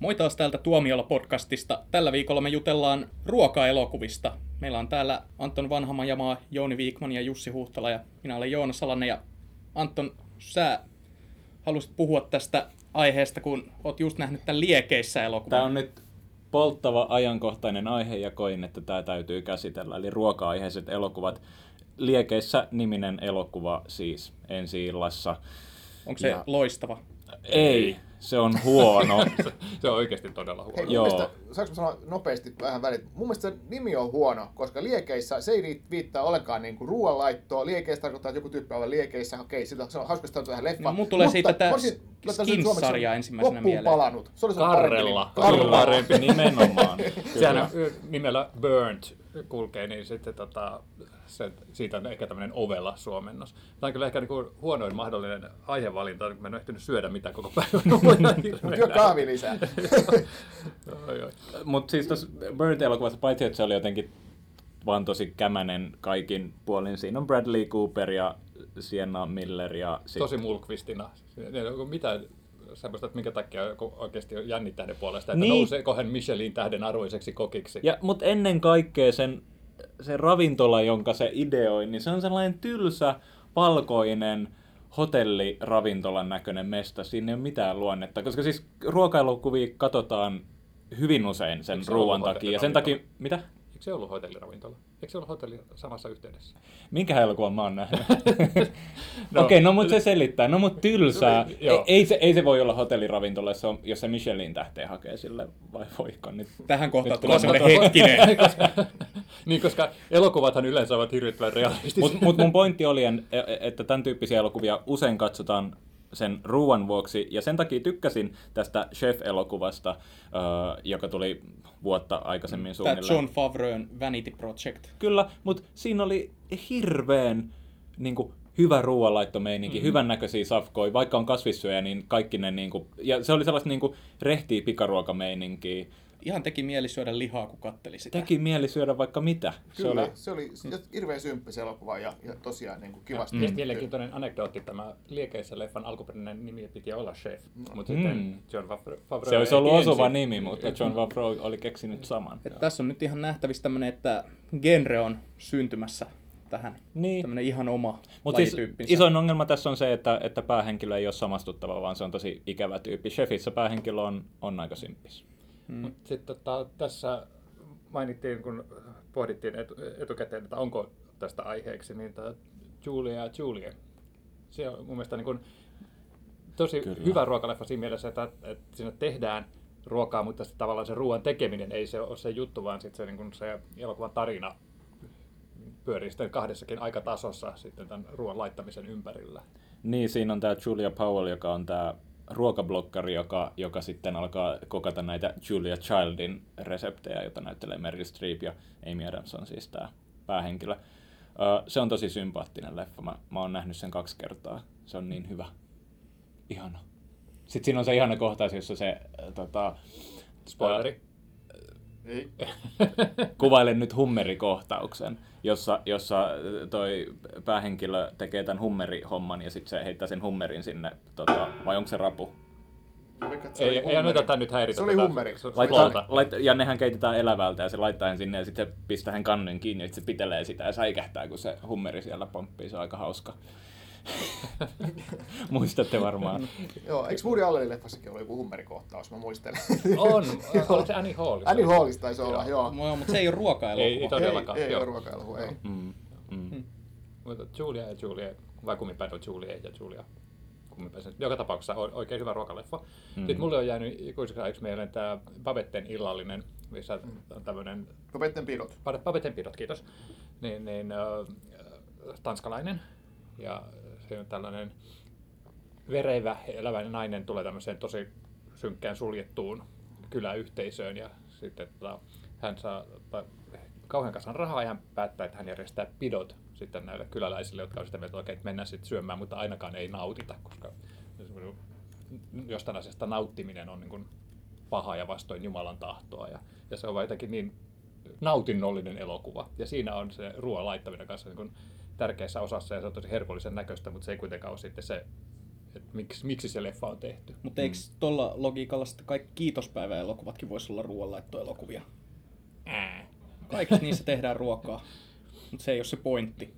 Moi taas täältä Tuomiolla-podcastista. Tällä viikolla me jutellaan ruokaelokuvista. Meillä on täällä Anton Vanhamajamaa, Jouni Viikman ja Jussi Huhtala ja minä olen Joona Salanen. Ja Anton, sä halusit puhua tästä aiheesta, kun oot just nähnyt tämän liekeissä elokuvan. Tämä on nyt polttava ajankohtainen aihe ja koin, että tämä täytyy käsitellä. Eli ruoka-aiheiset elokuvat. Liekeissä niminen elokuva siis ensi illassa. Onko se ja... loistava? Ei, se on huono. se on oikeasti todella huono. Hei, Joo. Mielestä, saanko sanoa nopeasti vähän välit? Mun mielestä se nimi on huono, koska liekeissä se ei viittaa ollenkaan niin ruoanlaittoa. Liekeissä tarkoittaa, että joku tyyppi on liekeissä. Okei, sitä se on hauska sitä tähän leffaan. No, mun tulee Mutta siitä tämä Skins-sarja ensimmäisenä mieleen. palannut. Se oli Karrella. Karrella. Parempi nimenomaan. Sehän nimellä Burnt kulkee, niin sitten tota, se, siitä on ehkä tämmöinen ovella suomennos. Tämä on kyllä ehkä niin huonoin mahdollinen aihevalinta, kun mä en ole ehtinyt syödä mitään koko päivän. Mutta jo kahvi lisää. Mutta siis tuossa Burnt-elokuvassa, paitsi että se oli jotenkin vaan tosi kämänen kaikin puolin. Siinä on Bradley Cooper ja Sienna Miller. Ja sit... Tosi mulkvistina. Mitä semmoista, että minkä takia oikeasti jännittää ne puolesta, että niin. nouseeko hän Michelin tähden arvoiseksi kokiksi. Ja, mutta ennen kaikkea sen, se ravintola, jonka se ideoi, niin se on sellainen tylsä, valkoinen, hotelliravintolan näköinen mesta. Siinä ei ole mitään luonnetta, koska siis ruokailukuvia katsotaan hyvin usein sen ruoan takia. Ja sen takia, mitä? Eikö se ollut hotelliravintola? Eikö se ollut hotelli samassa yhteydessä? Minkä elokuvan mä oon nähnyt? no, Okei, okay, no mutta se selittää. No mutta tylsää. Ei, ei, se, ei se voi olla hotelliravintola, jos se, on, jos se Michelin tähteen hakee sille, vai voiko nyt? Tähän kohtaan tulee semmoinen hetkinen. koska, niin, koska elokuvathan yleensä ovat hirvittävän realistisia. Mutta mut mun pointti oli, että tämän tyyppisiä elokuvia usein katsotaan sen ruuan vuoksi. Ja sen takia tykkäsin tästä Chef-elokuvasta, uh, joka tuli vuotta aikaisemmin suunnilleen. Tämä John Favreun Vanity Project. Kyllä, mutta siinä oli hirveän niin kuin, hyvä ruoanlaittomeininki, mm-hmm. hyvän näköisiä safkoja, vaikka on kasvissyöjä, niin kaikki ne, niin kuin, ja se oli sellaista niin kuin, rehtiä pikaruokameininkiä ihan teki mieli syödä lihaa, kun katteli sitä. Teki mieli syödä vaikka mitä. Kyllä, se oli, se oli hirveän symppis elokuva ja, ja tosiaan niin kuin kivasti. Mm. Mielenkiintoinen anekdootti tämä liekeissä leffan alkuperäinen nimi piti olla Chef, mm. mutta mm. sitten John Favreau Se olisi ollut osuva ensin. nimi, mutta John Favreau oli keksinyt saman. Et tässä on nyt ihan nähtävissä tämmöinen, että genre on syntymässä tähän. Niin. Tämmöinen ihan oma Mut siis isoin ongelma tässä on se, että, että päähenkilö ei ole samastuttava, vaan se on tosi ikävä tyyppi. Chefissä päähenkilö on, on aika simppis. Mm. Sitten tota, tässä mainittiin, kun pohdittiin etu, etukäteen, että onko tästä aiheeksi, niin tämä Julia ja Julia. Se on mun mielestä niin kuin tosi Kyllä. hyvä ruokaleffa siinä mielessä, että, että siinä tehdään ruokaa, mutta sitten tavallaan se ruoan tekeminen ei se ole se juttu, vaan sitten se, niin kuin se elokuvan tarina pyörii sitten kahdessakin aikatasossa sitten tämän ruoan laittamisen ympärillä. Niin, siinä on tämä Julia Powell, joka on tämä ruokablokkari, joka, joka sitten alkaa kokata näitä Julia Childin reseptejä, joita näyttelee Meryl Streep ja Amy Adams on siis tämä päähenkilö. se on tosi sympaattinen leffa. Mä, mä oon nähnyt sen kaksi kertaa. Se on niin hyvä. Ihana. Sitten siinä on se ihana kohtaus, jossa se... Tota, Spoileri. Ei. Kuvailen nyt hummerikohtauksen, jossa, jossa toi päähenkilö tekee tämän hummerihomman ja sitten se heittää sen hummerin sinne, tota, vai onko se rapu? Ei, ei anneta tämän nyt häiritä. Se oli hummeri. Laittaa, laittaa, ja nehän keitetään elävältä ja se laittaa sen sinne ja sitten se pistää hän kannen kiinni ja se pitelee sitä ja säikähtää, kun se hummeri siellä pomppii. Se on aika hauska. Muistatte varmaan. Joo, eikö Woody Allenin leffassakin ollut joku hummerikohtaus, mä muistelen. on, oliko se Annie Hall? Annie Hallista taisi olla, joo. joo. mutta se ei ole ruokailu. Ei, ei todellakaan. Ei, ei ole ruokailu, ei. Mm. Mm. Mm. Mutta Julia ja Julia, vai kumminpäin on Julia ja Julia. Joka tapauksessa oikein hyvä ruokaleffa. Mm. Sitten mulle on jäänyt ikuisiksi ajaksi mieleen tämä Babetten illallinen, missä on tämmöinen... Babetten pidot. Babetten pidot, kiitos. Niin, niin äh, tanskalainen. Ja on tällainen verevä, elävä nainen tulee tämmöiseen tosi synkkään suljettuun kyläyhteisöön ja sitten tota, hän saa kauhean kasan rahaa ja hän päättää, että hän järjestää pidot sitten näille kyläläisille, jotka on sitä mieltä, että mennään sitten syömään, mutta ainakaan ei nautita, koska jostain asiasta nauttiminen on niin kuin paha ja vastoin Jumalan tahtoa ja, ja se on jotenkin niin nautinnollinen elokuva. Ja siinä on se ruoan laittaminen kanssa niin kuin tärkeässä osassa ja se on tosi herkullisen näköistä, mutta se ei kuitenkaan ole sitten se että miksi, miksi se leffa on tehty. Mutta eikö tuolla logiikalla sitten kaikki kiitospäiväelokuvatkin voisi olla ruoanlaittoelokuvia? Ää. Kaikissa niissä tehdään ruokaa, mutta se ei ole se pointti.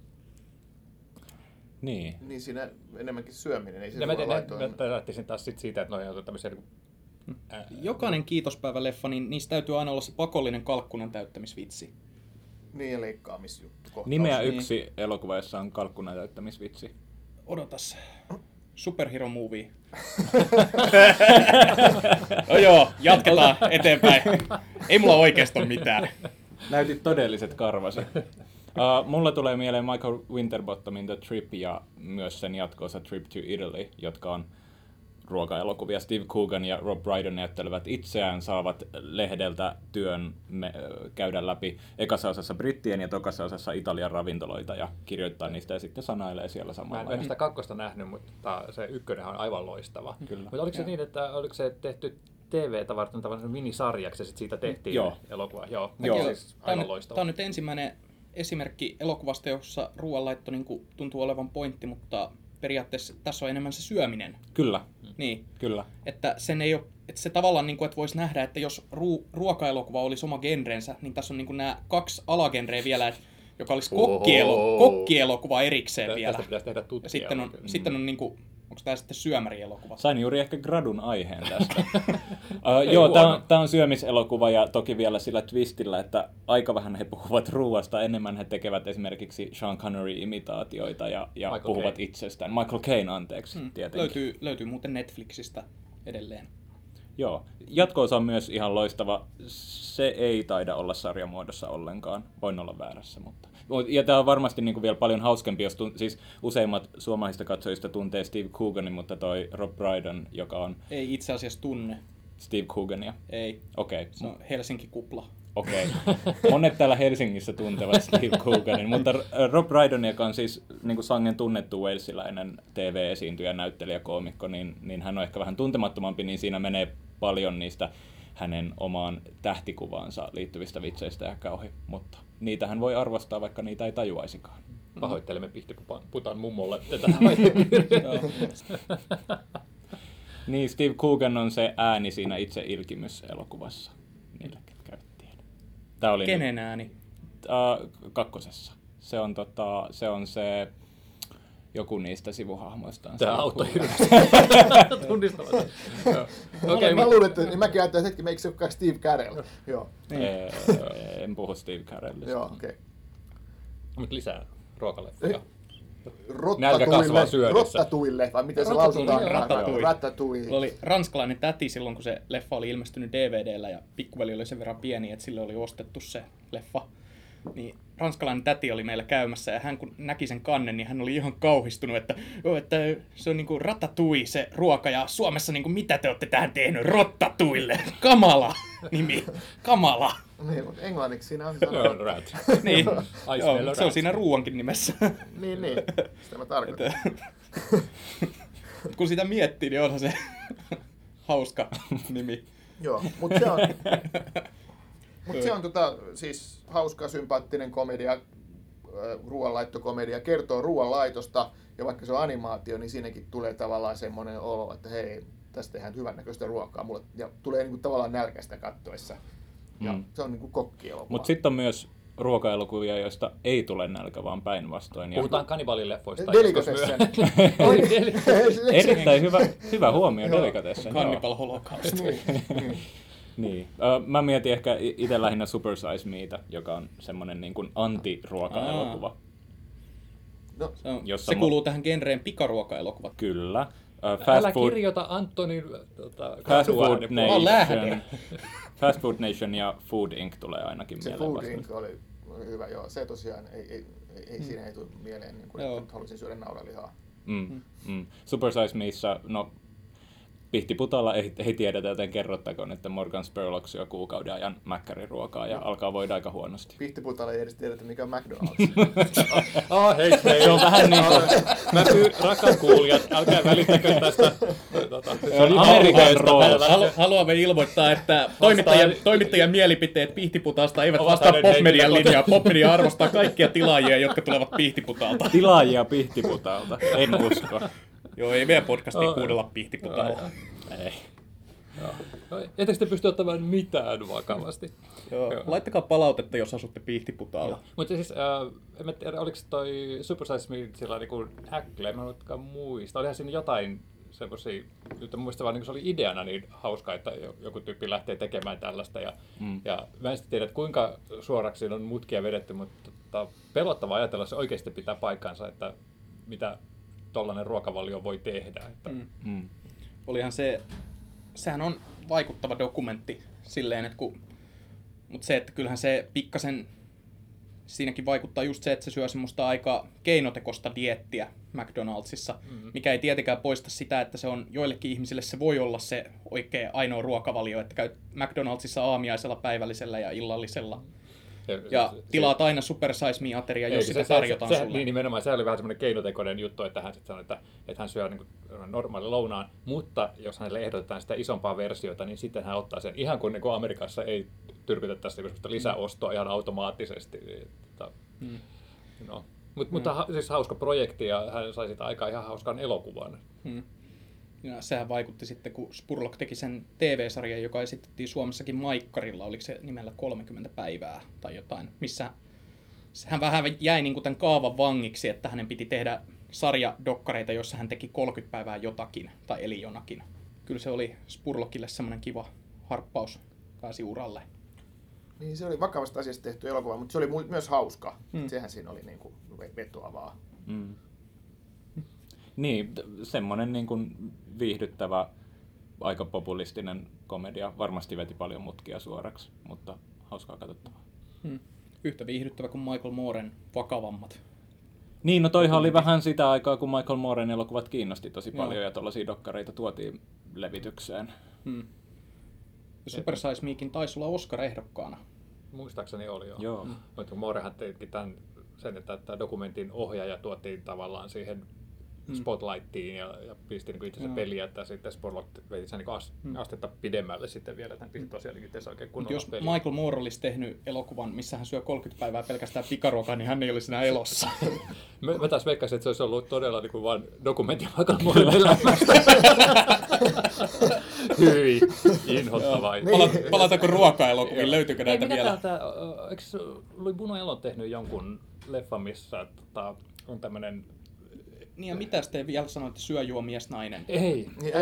Niin. Niin siinä enemmänkin syöminen, ei se mä, ruoanlaitto mä, lähtisin taas sit siitä, että noi on tämmöisiä niin ää, Jokainen kiitospäiväleffa, niin niissä täytyy aina olla se pakollinen kalkkunan täyttämisvitsi. Niin ja leikkaamisjuttu. kohtaus. Nimeä Niin. yksi elokuva, jossa on kalkkunan täyttämisvitsi. Odotas. Superhero movie. no joo, jatketaan eteenpäin. Ei mulla oikeasti ole mitään. Näytit todelliset karvasi. Uh, mulla tulee mieleen Michael Winterbottomin The Trip ja myös sen jatkoosa Trip to Italy, jotka on ruokaelokuvia. Steve Coogan ja Rob Brydon näyttelevät itseään, saavat lehdeltä työn me, ö, käydä läpi ekassa osassa brittien ja tokassa osassa Italian ravintoloita ja kirjoittaa niistä ja sitten sanailee siellä samalla. mä en sitä kakkosta nähnyt, mutta se ykkönen on aivan loistava. Kyllä. Mutta oliko se niin, että oliko se tehty TV-tä varten tavallaan minisarjaksi ja sit siitä tehtiin Joo. elokuva? Joo, Joo. Joo. Siis Tämä on, aivan nyt, loistava. tämä on nyt ensimmäinen esimerkki elokuvasta, jossa ruoanlaitto niin kuin, tuntuu olevan pointti, mutta periaatteessa tässä on enemmän se syöminen. Kyllä, Niin, kyllä. että sen ei ole, että se tavallaan, niin kuin, että voisi nähdä, että jos ru- ruokaelokuva olisi oma genrensä, niin tässä on niin kuin nämä kaksi alagenreä vielä, että, joka olisi kokkielo, kokkielokuva erikseen Tä- vielä. Tästä pitäisi tehdä tutkia. Ja sitten on, sitten on niin kuin, onko tämä sitten syömärielokuva? Sain juuri ehkä gradun aiheen tästä. uh, joo, tämä on, tää on syömiselokuva ja toki vielä sillä twistillä, että aika vähän he puhuvat ruuasta, enemmän he tekevät esimerkiksi Sean Connery-imitaatioita ja, ja Michael puhuvat Caine. itsestään. Michael Caine, anteeksi, Hmm, tietenkin. löytyy, löytyy muuten Netflixistä edelleen. Joo. Jatkoosa on myös ihan loistava. Se ei taida olla sarjamuodossa ollenkaan. Voin olla väärässä, mutta... Ja tämä on varmasti niin kuin vielä paljon hauskempi, jos tun... siis useimmat suomalaisista katsojista tuntee Steve Cooganin, mutta toi Rob Brydon, joka on Ei itse asiassa tunne. Steve Coogania. Ei. Okei, Se on Helsinki-kupla. Okei. Monet täällä Helsingissä tuntevat Steve Cooganin, mutta Rob Brydon, joka on siis niin kuin sangen tunnettu walesilainen TV-esiintyjä, näyttelijä, koomikko, niin, niin hän on ehkä vähän tuntemattomampi, niin siinä menee paljon niistä hänen omaan tähtikuvaansa liittyvistä vitseistä ehkä ohi, mutta niitä hän voi arvostaa, vaikka niitä ei tajuaisikaan. Pahoittelemme Pihtiputan mummolle tätä. Niin, Steve Coogan on se ääni siinä itse Ilkimys-elokuvassa, eivät tiedä. Tämä oli Kenen ääni? Äh, kakkosessa. Se on, tota, se on se joku niistä sivuhahmoista. on Tämä auttoi. Joo. Okei, mä mä- luulin, että niin mäkin ajattelin, että hetki, eikö se olekaan Steve Carell? Joo, Ee, en puhu Steve Carellista. joo, okei. Okay. Mutta lisää ruokaleffoja. Rottatuille, rottatuille, vai miten se lausutaan? Ratatouille. Mulla oli ranskalainen täti silloin, kun se leffa oli ilmestynyt DVDllä ja pikkuveli oli sen verran pieni, että sille oli ostettu se leffa. Niin ranskalainen täti oli meillä käymässä ja hän kun näki sen kannen, niin hän oli ihan kauhistunut, että, että se on niinku ratatui se ruoka ja Suomessa niinku mitä te olette tähän tehnyt rottatuille? Kamala nimi, kamala. Niin, mutta englanniksi siinä on sana. rat. Niin, I joo, se on siinä ruuankin nimessä. Niin, niin. Sitä mä tarkoitan. kun sitä miettii, niin onhan se hauska nimi. Joo, mutta se on, mut se on tota, siis hauska, sympaattinen komedia, ruoanlaittokomedia, kertoo ruoanlaitosta, ja vaikka se on animaatio, niin siinäkin tulee tavallaan semmoinen olo, että hei, tästä tehdään hyvännäköistä ruokaa, mulle, ja tulee niinku tavallaan nälkästä kattoessa. Ja Mm. se on niinku kokkielokuva. Mutta sitten on myös ruokaelokuvia, joista ei tule nälkä, vaan päinvastoin. Ja Puhutaan kannibalileffoista. Delikatessen. Erittäin hyvä, hyvä huomio Delikatessen. joo. Cannibal Holocaust. Niin. Ö, mä mietin ehkä itse lähinnä Super Size Meitä, joka on semmoinen niin kuin anti-ruokaelokuva. No, Se, on, Jossa se kuuluu tähän genreen pikaruokaelokuvat. Kyllä. Ö, Fast Älä food, kirjoita Antonin tota, Fast Food. Nation. Fast Food Nation ja Food Inc. tulee ainakin se mieleen Food vasta. Inc. oli hyvä, joo. Se tosiaan, ei, ei, ei, ei siinä ei tule mieleen, niin kuin, Joo. että haluaisin syödä naudanlihaa. Mm, mm. Super Size Meissä, no Pihtiputalla ei, ei tiedetä, joten kerrottakoon, että Morgan Spurlock syö kuukauden ajan mäkkäriruokaa ja alkaa voida aika huonosti. Pihtiputalle ei edes tiedetä, mikä on McDonald's. Ah, hei, hei. Se on vähän niin kuin, Mä pyydän, rakkaat kuulijat, älkää välittäkö tästä. Tota, se on American Roast. Halu, haluamme ilmoittaa, että toimittajien, toimittajien mielipiteet Pihtiputasta eivät vastaa Popmedian linjaa. Popmedia arvostaa kaikkia tilaajia, jotka tulevat Pihtiputalta. Tilaajia Pihtiputalta, en usko. Joo, ei meidän podcastia Ai. kuunnella pihtiputaalla. Ei. Joo. No, Ettekö te pysty ottamaan mitään vakavasti? Joo. Joo. Laittakaa palautetta, jos asutte pihtiputaalla. Mutta siis, äh, en mä tiedä, oliko toi Super Size Me sillä niinku häkle, mä en olekaan muista. Olihan siinä jotain semmoisia, nyt muista vaan niin se oli ideana niin hauska, että jo- joku tyyppi lähtee tekemään tällaista. Ja, mm. ja mä en tiedä, että kuinka suoraksi siinä on mutkia vedetty, mutta tota, pelottava ajatella, se oikeasti pitää paikkansa, että mitä tollainen ruokavalio voi tehdä. Että, mm. Mm. Olihan se, sehän on vaikuttava dokumentti silleen, että kun, mutta se, että kyllähän se pikkasen, siinäkin vaikuttaa just se, että se syö semmoista aika keinotekosta diettiä McDonaldsissa, mm-hmm. mikä ei tietenkään poista sitä, että se on joillekin ihmisille se voi olla se oikea ainoa ruokavalio, että käyt McDonaldsissa aamiaisella, päivälisellä ja illallisella. Ja tilaat aina Super Size Me-ateria, jos sitä tarjotaan se, se, sulle. Niin nimenomaan, se oli vähän semmoinen keinotekoinen juttu, että hän sitten sanoi, että, että hän syö niin normaali lounaan, mutta jos hänelle ehdotetaan sitä isompaa versiota, niin sitten hän ottaa sen ihan kuin, niin kuin Amerikassa ei tyrkytettäisi niin semmoista lisäostoa ihan automaattisesti. Että, Mm. no. Mut, Mutta ha, siis hauska projekti ja hän sai sitä aikaa ihan hauskan elokuvan. Hmm. Ja sehän vaikutti sitten, kun Spurlock teki sen TV-sarjan, joka esitettiin Suomessakin Maikkarilla, oliko se nimellä 30 päivää tai jotain, missä hän vähän jäi niin kuin tämän kaavan vangiksi, että hänen piti tehdä sarjadokkareita, joissa hän teki 30 päivää jotakin tai eli jonakin. Kyllä se oli Spurlockille semmoinen kiva harppaus, pääsi uralle. Niin se oli vakavasta asiasta tehty elokuva, mutta se oli myös hauska. Mm. Mm. Sehän siinä oli niin kuin vetoavaa. Mm. Niin, semmoinen niin kuin viihdyttävä, aika populistinen komedia. Varmasti veti paljon mutkia suoraksi, mutta hauskaa katsottavaa. Hmm. Yhtä viihdyttävä kuin Michael Mooren vakavammat. Niin, no toihan oli vähän sitä aikaa, kun Michael Mooren elokuvat kiinnosti tosi Joo. paljon ja tuollaisia dokkareita tuotiin levitykseen. Hmm. Super Size Mekin taisi olla Oscar-ehdokkaana. Muistaakseni oli jo. Joo. Mutta kun Moorehan teki tämän, sen, että tämä dokumentin ohjaaja tuotiin tavallaan siihen spotlightiin ja, ja pisti niin itsensä Joo. peliä, että sitten Sporlock vei sen niin as, astetta pidemmälle sitten vielä, että hän pisti tosiaan niin itsensä oikein kunnolla jos peliä. Michael Moore olisi tehnyt elokuvan, missä hän syö 30 päivää pelkästään pikaruokaa, niin hän ei olisi enää elossa. Mä, mä taas veikkaisin, että se olisi ollut todella niin kuin vaan dokumentti Michael Mooren elämästä. Hyi, inhottavaa. Pala- palataanko ruokaelokuviin? Löytyykö näitä Ei, vielä? Ö, eikö Louis Buñuel tehnyt jonkun leffan, missä tota, on tämmöinen... Niin ja mitä te vielä sanoitte, syö, juo, mies, nainen? Ei, Niin.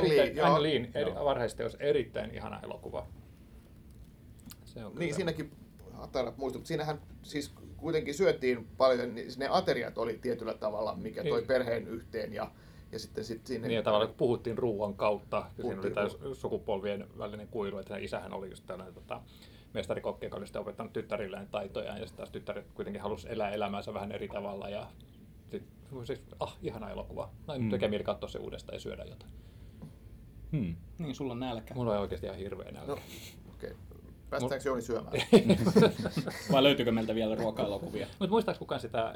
Anne Leen, eri, varhaisteos, erittäin ihana elokuva. Se on Niin kyllä. siinäkin, taida muistaa, mutta siinähän siis kuitenkin syötiin paljon, niin ne ateriat oli tietyllä tavalla, mikä toi Niin. perheen yhteen ja, ja sitten sit sinne... Niin ja tavallaan kun puhuttiin ruoan kautta, ja siinä oli Puhuttiin tämä sukupolvien välinen kuilu, että isähän oli just tällainen tota, mestarikokki, joka oli sitten opettanut tyttärilleen taitojaan, ja sitten taas tyttäret kuitenkin halusi elää elämäänsä vähän eri tavalla, ja siis, ah, ihana elokuva. No, mm. Mm. tekee mieli katsoa se uudestaan ja syödä jotain. Hmm. Niin, sulla on nälkä. Mulla on oikeasti ihan hirveä nälkä. No, okei. Päästäänkö Jouni syömään? Vai löytyykö meiltä vielä ruokaelokuvia? Mutta muistaaks kukaan sitä,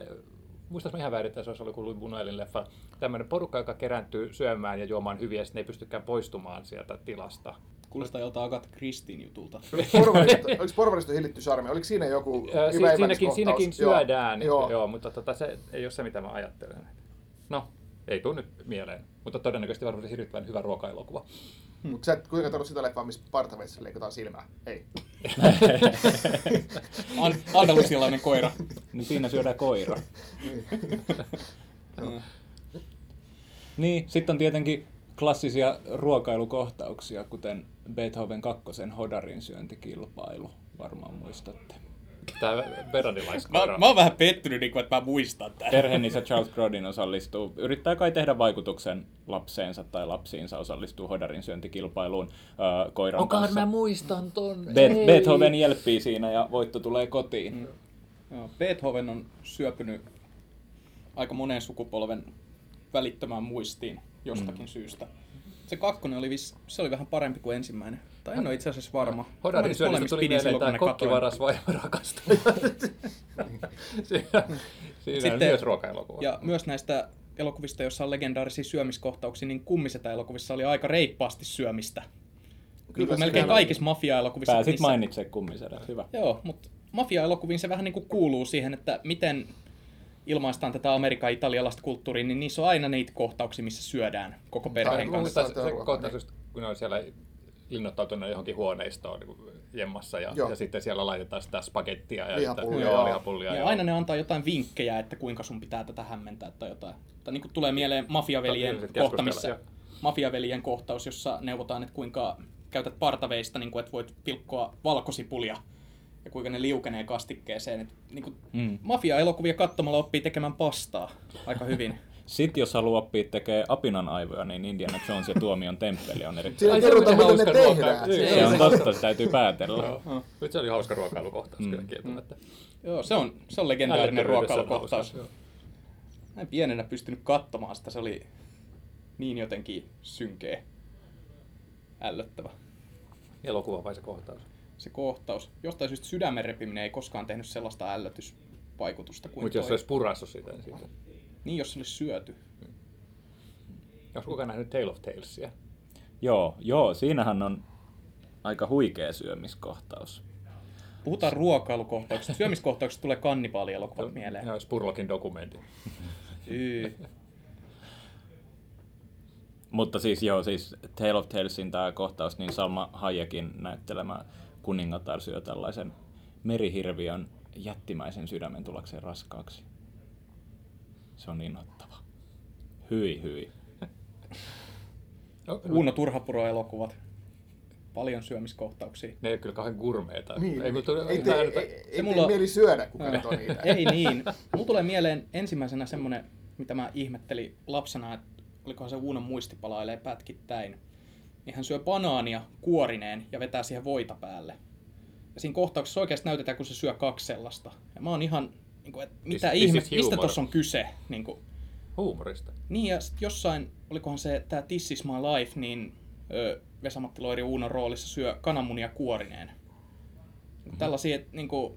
muistaaks mä ihan väärin, että se olisi ollut kuin Buñuelin leffa, tämmöinen porukka, joka kerääntyy syömään ja juomaan hyviä, ja ne ei pystykään poistumaan sieltä tilasta. Kuulostaa joltain Agatha Christien jutulta. Porvarista, oliko porvarista hillitty charmi? Oliko siinä joku Ää, hyvä si- siinäkin, siinäkin syödään, joo. Joo. Joo, mutta tota, se ei ole se, mitä mä ajattelen. No, ei tule nyt mieleen, mutta todennäköisesti varmasti hirvittävän hyvä ruokaelokuva. Mutta sä et kuitenkaan tarvitse sitä leffaa, missä partaveissa leikataan silmää. Ei. An- andalusialainen koira. Niin siinä syödään koira. Mm. Niin, sitten on tietenkin klassisia ruokailukohtauksia, kuten Beethoven kakkosen hodarin syöntikilpailu, varmaan muistatte. Tämä Mä, veranilaiskoira. mä oon vähän pettynyt, niin kuin, että mä muistan tämän. Perheenisä Charles Grodin osallistuu, yrittää kai tehdä vaikutuksen lapseensa tai lapsiinsa osallistuu hodarin syöntikilpailuun äh, koiran Onkohan kanssa. mä muistan ton? Be-. Beethoven jelppii siinä ja voitto tulee kotiin. Mm. Joo, Beethoven on syöpynyt aika monen sukupolven välittömään muistiin jostakin mm. syystä. Se kakkonen oli, vis, se oli vähän parempi kuin ensimmäinen. Tai en ole itse asiassa varma. Hodarin Molemmista syönnistä tuli mieleen tämä ne kokki katoin. varas vai rakastaja. siinä siinä on Sitten- myös ruokaelokuva. Ja myös näistä elokuvista, joissa on legendaarisia syömiskohtauksia, niin kummiseta elokuvissa oli aika reippaasti syömistä. Niin Kyllä se melkein kaikissa mafia-elokuvissa. Pääsit niissä- mainitsemaan kummisedät, hyvä. Joo, mutta mafia-elokuviin se vähän niin kuin kuuluu siihen, että miten ilmaistaan tätä Amerikan italialaista kulttuuria, niin niissä on aina niitä kohtauksia, missä syödään koko perheen Tai kanssa. Se, se kohtaus, niin. kun ne on siellä linnoittautuneet johonkin huoneistoon niin jemmassa ja, Joo. ja sitten siellä laitetaan sitä spagettia ja Lihapullia, sitä, joo. lihapullia. Ja joo. aina ne antaa jotain vinkkejä, että kuinka sun pitää tätä hämmentää tai jotain. Tai niin kuin tulee mieleen mafiaveljen Ihmiset kohta, keskustella, missä mafiaveljen kohtaus, jossa neuvotaan, että kuinka käytät partaveista, niin kuin, että voit pilkkoa valkosipulia ja kuinka ne liukenee kastikkeeseen. Et, niin kuin, Mm. Mafia-elokuvia katsomalla oppii tekemään pastaa aika hyvin. Sitten jos haluaa oppia tekee apinan aivoja, niin Indiana Jones ja Tuomion temppeli on erittäin... Siinä Ai, ei se kerrota, oli miten ne tehdään. Se on totta, se täytyy päätellä. Joo. Nyt se oli hauska ruokailukohtaus mm. kyllä kieltämättä. Joo, se on, se on legendaarinen ruokailukohtaus. Mä en pienenä pystynyt katsomaan sitä, se oli niin jotenkin synkeä, ällöttävä. Elokuva vai se kohtaus? Se kohtaus. Jostain syystä sydämen repiminen ei koskaan tehnyt sellaista ällötysvaikutusta kuin Mutta jos olisi purassut sitä, niin siitä. Niin, jos se olisi syöty. Onko kukaan nähnyt Tale of Talesia? Joo, joo, siinähän on aika huikea syömiskohtaus. Puhutaan ruokailukohtauksesta. Syömiskohtauksesta tulee kannibaalielokuvat mieleen. Joo, Spurlokin dokumentti. Mutta siis joo, siis Tale of Talesin tämä kohtaus, niin Salma Hayekin näyttelemä kuningatar syö tällaisen merihirviön jättimäisen sydämen tullakseen raskaaksi. Se on innoittava. Hyi, hyi. No, Uuno Turhapuro-elokuvat. Paljon syömiskohtauksia. ne ei kyllä kauhean gurmeita. Niin. Ei, mutta, ei, tee, ei, ei, Se ei mulla- mieli syödä, kun katsoo niitä. Ei niin. Mulla tulee mieleen ensimmäisenä semmonen, mitä mä ihmettelin lapsena, että olikohan se Uunon muistipalailee pätkittäin. Niin hän syö banaania kuorineen ja vetää siihen voita päälle. Ja siinä kohtauksessa oikeasti näytetään, kun se syö kaksi sellaista. Ja mä oon ihan, niin kuin, että mitä This- ihme, this is mistä tuossa on kyse? Niin, kuin, Huumorista. niin ja sit jossain, olikohan se tämä This is my life, niin ö, Vesamatti Loiri Uunon roolissa syö kananmunia kuorineen. Mm-hmm. Tällaisia, että niin kuin,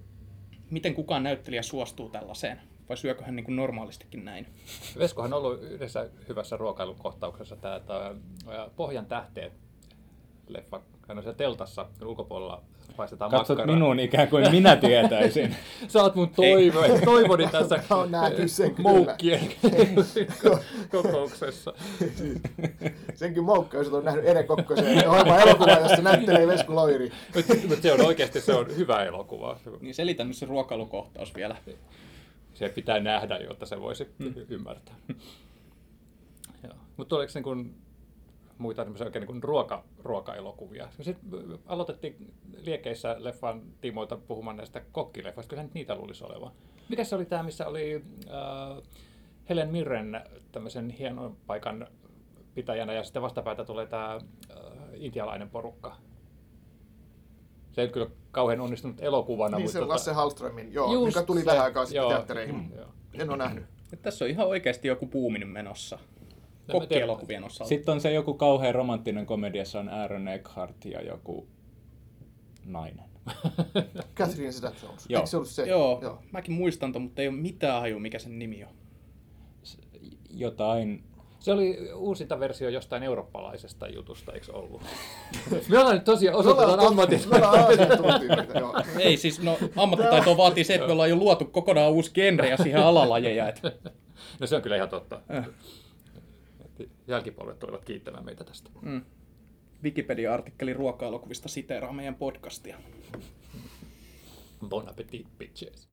miten kukaan näyttelijä suostuu tällaiseen? Vai syökö hän niin kuin normaalistikin näin? Veskohan on ollut yhdessä hyvässä ruokailukohtauksessa tämä, tämä Pohjan tähteet leffa. Hän on siellä teltassa, kun ulkopuolella paistetaan Katsot makkaraa. minuun ikään kuin minä tietäisin. Sä oot mun toivo, toivoni tässä nähnyt sen moukkien kokouksessa. Senkin moukkaukset on nähnyt Ere Kokkosen ohjelma elokuva, jossa näyttelee Vesku Loiri. Mutta mut se on oikeasti se on hyvä elokuva. Niin selitä nyt se ruokailukohtaus vielä. Se pitää nähdä, jotta se voisi mm. ymmärtää. Mutta oliko niin kun muita oikein niin kun ruoka, ruokaelokuvia? Sitten aloitettiin liekeissä leffan tiimoilta puhumaan näistä kokkileffoista. Kyllä niitä luulisi olevan. Mikä se oli tämä, missä oli äh, Helen Mirren tämmöisen hienon paikan pitäjänä ja sitten vastapäätä tulee tämä äh, intialainen porukka. Se ei kyllä kauhean onnistunut elokuvana. Niin se mutta Lasse Hallströmin, joo, Just joka tuli se, vähän aikaa sitten teattereihin. Mm, joo. En ole nähnyt. Et tässä on ihan oikeasti joku puumi nyt menossa. mä Kokkielokuvien osalta. Sitten on se joku kauhean romanttinen komedia, se on Aaron Eckhart ja joku nainen. Catherine Zeta-Jones. Joo. Eikö se ollut se? Joo, Joo. mäkin muistan ton, mutta ei ole mitään haju, mikä sen nimi on. Jotain Se oli uusinta versio jostain eurooppalaisesta jutusta, eikö ollut? Me ollaan nyt tosiaan osoitetaan joo. Ei siis, no ammattitaito vaatii se, että me ollaan jo luotu kokonaan uusi genre ja siihen alalajeja. Et, No se on kyllä ihan totta. Äh. Jälkipolvet tulevat kiittämään meitä tästä. mm. Wikipedia-artikkeli ruoka-elokuvista siteeraa meidän podcastia. Bon appetit, bitches.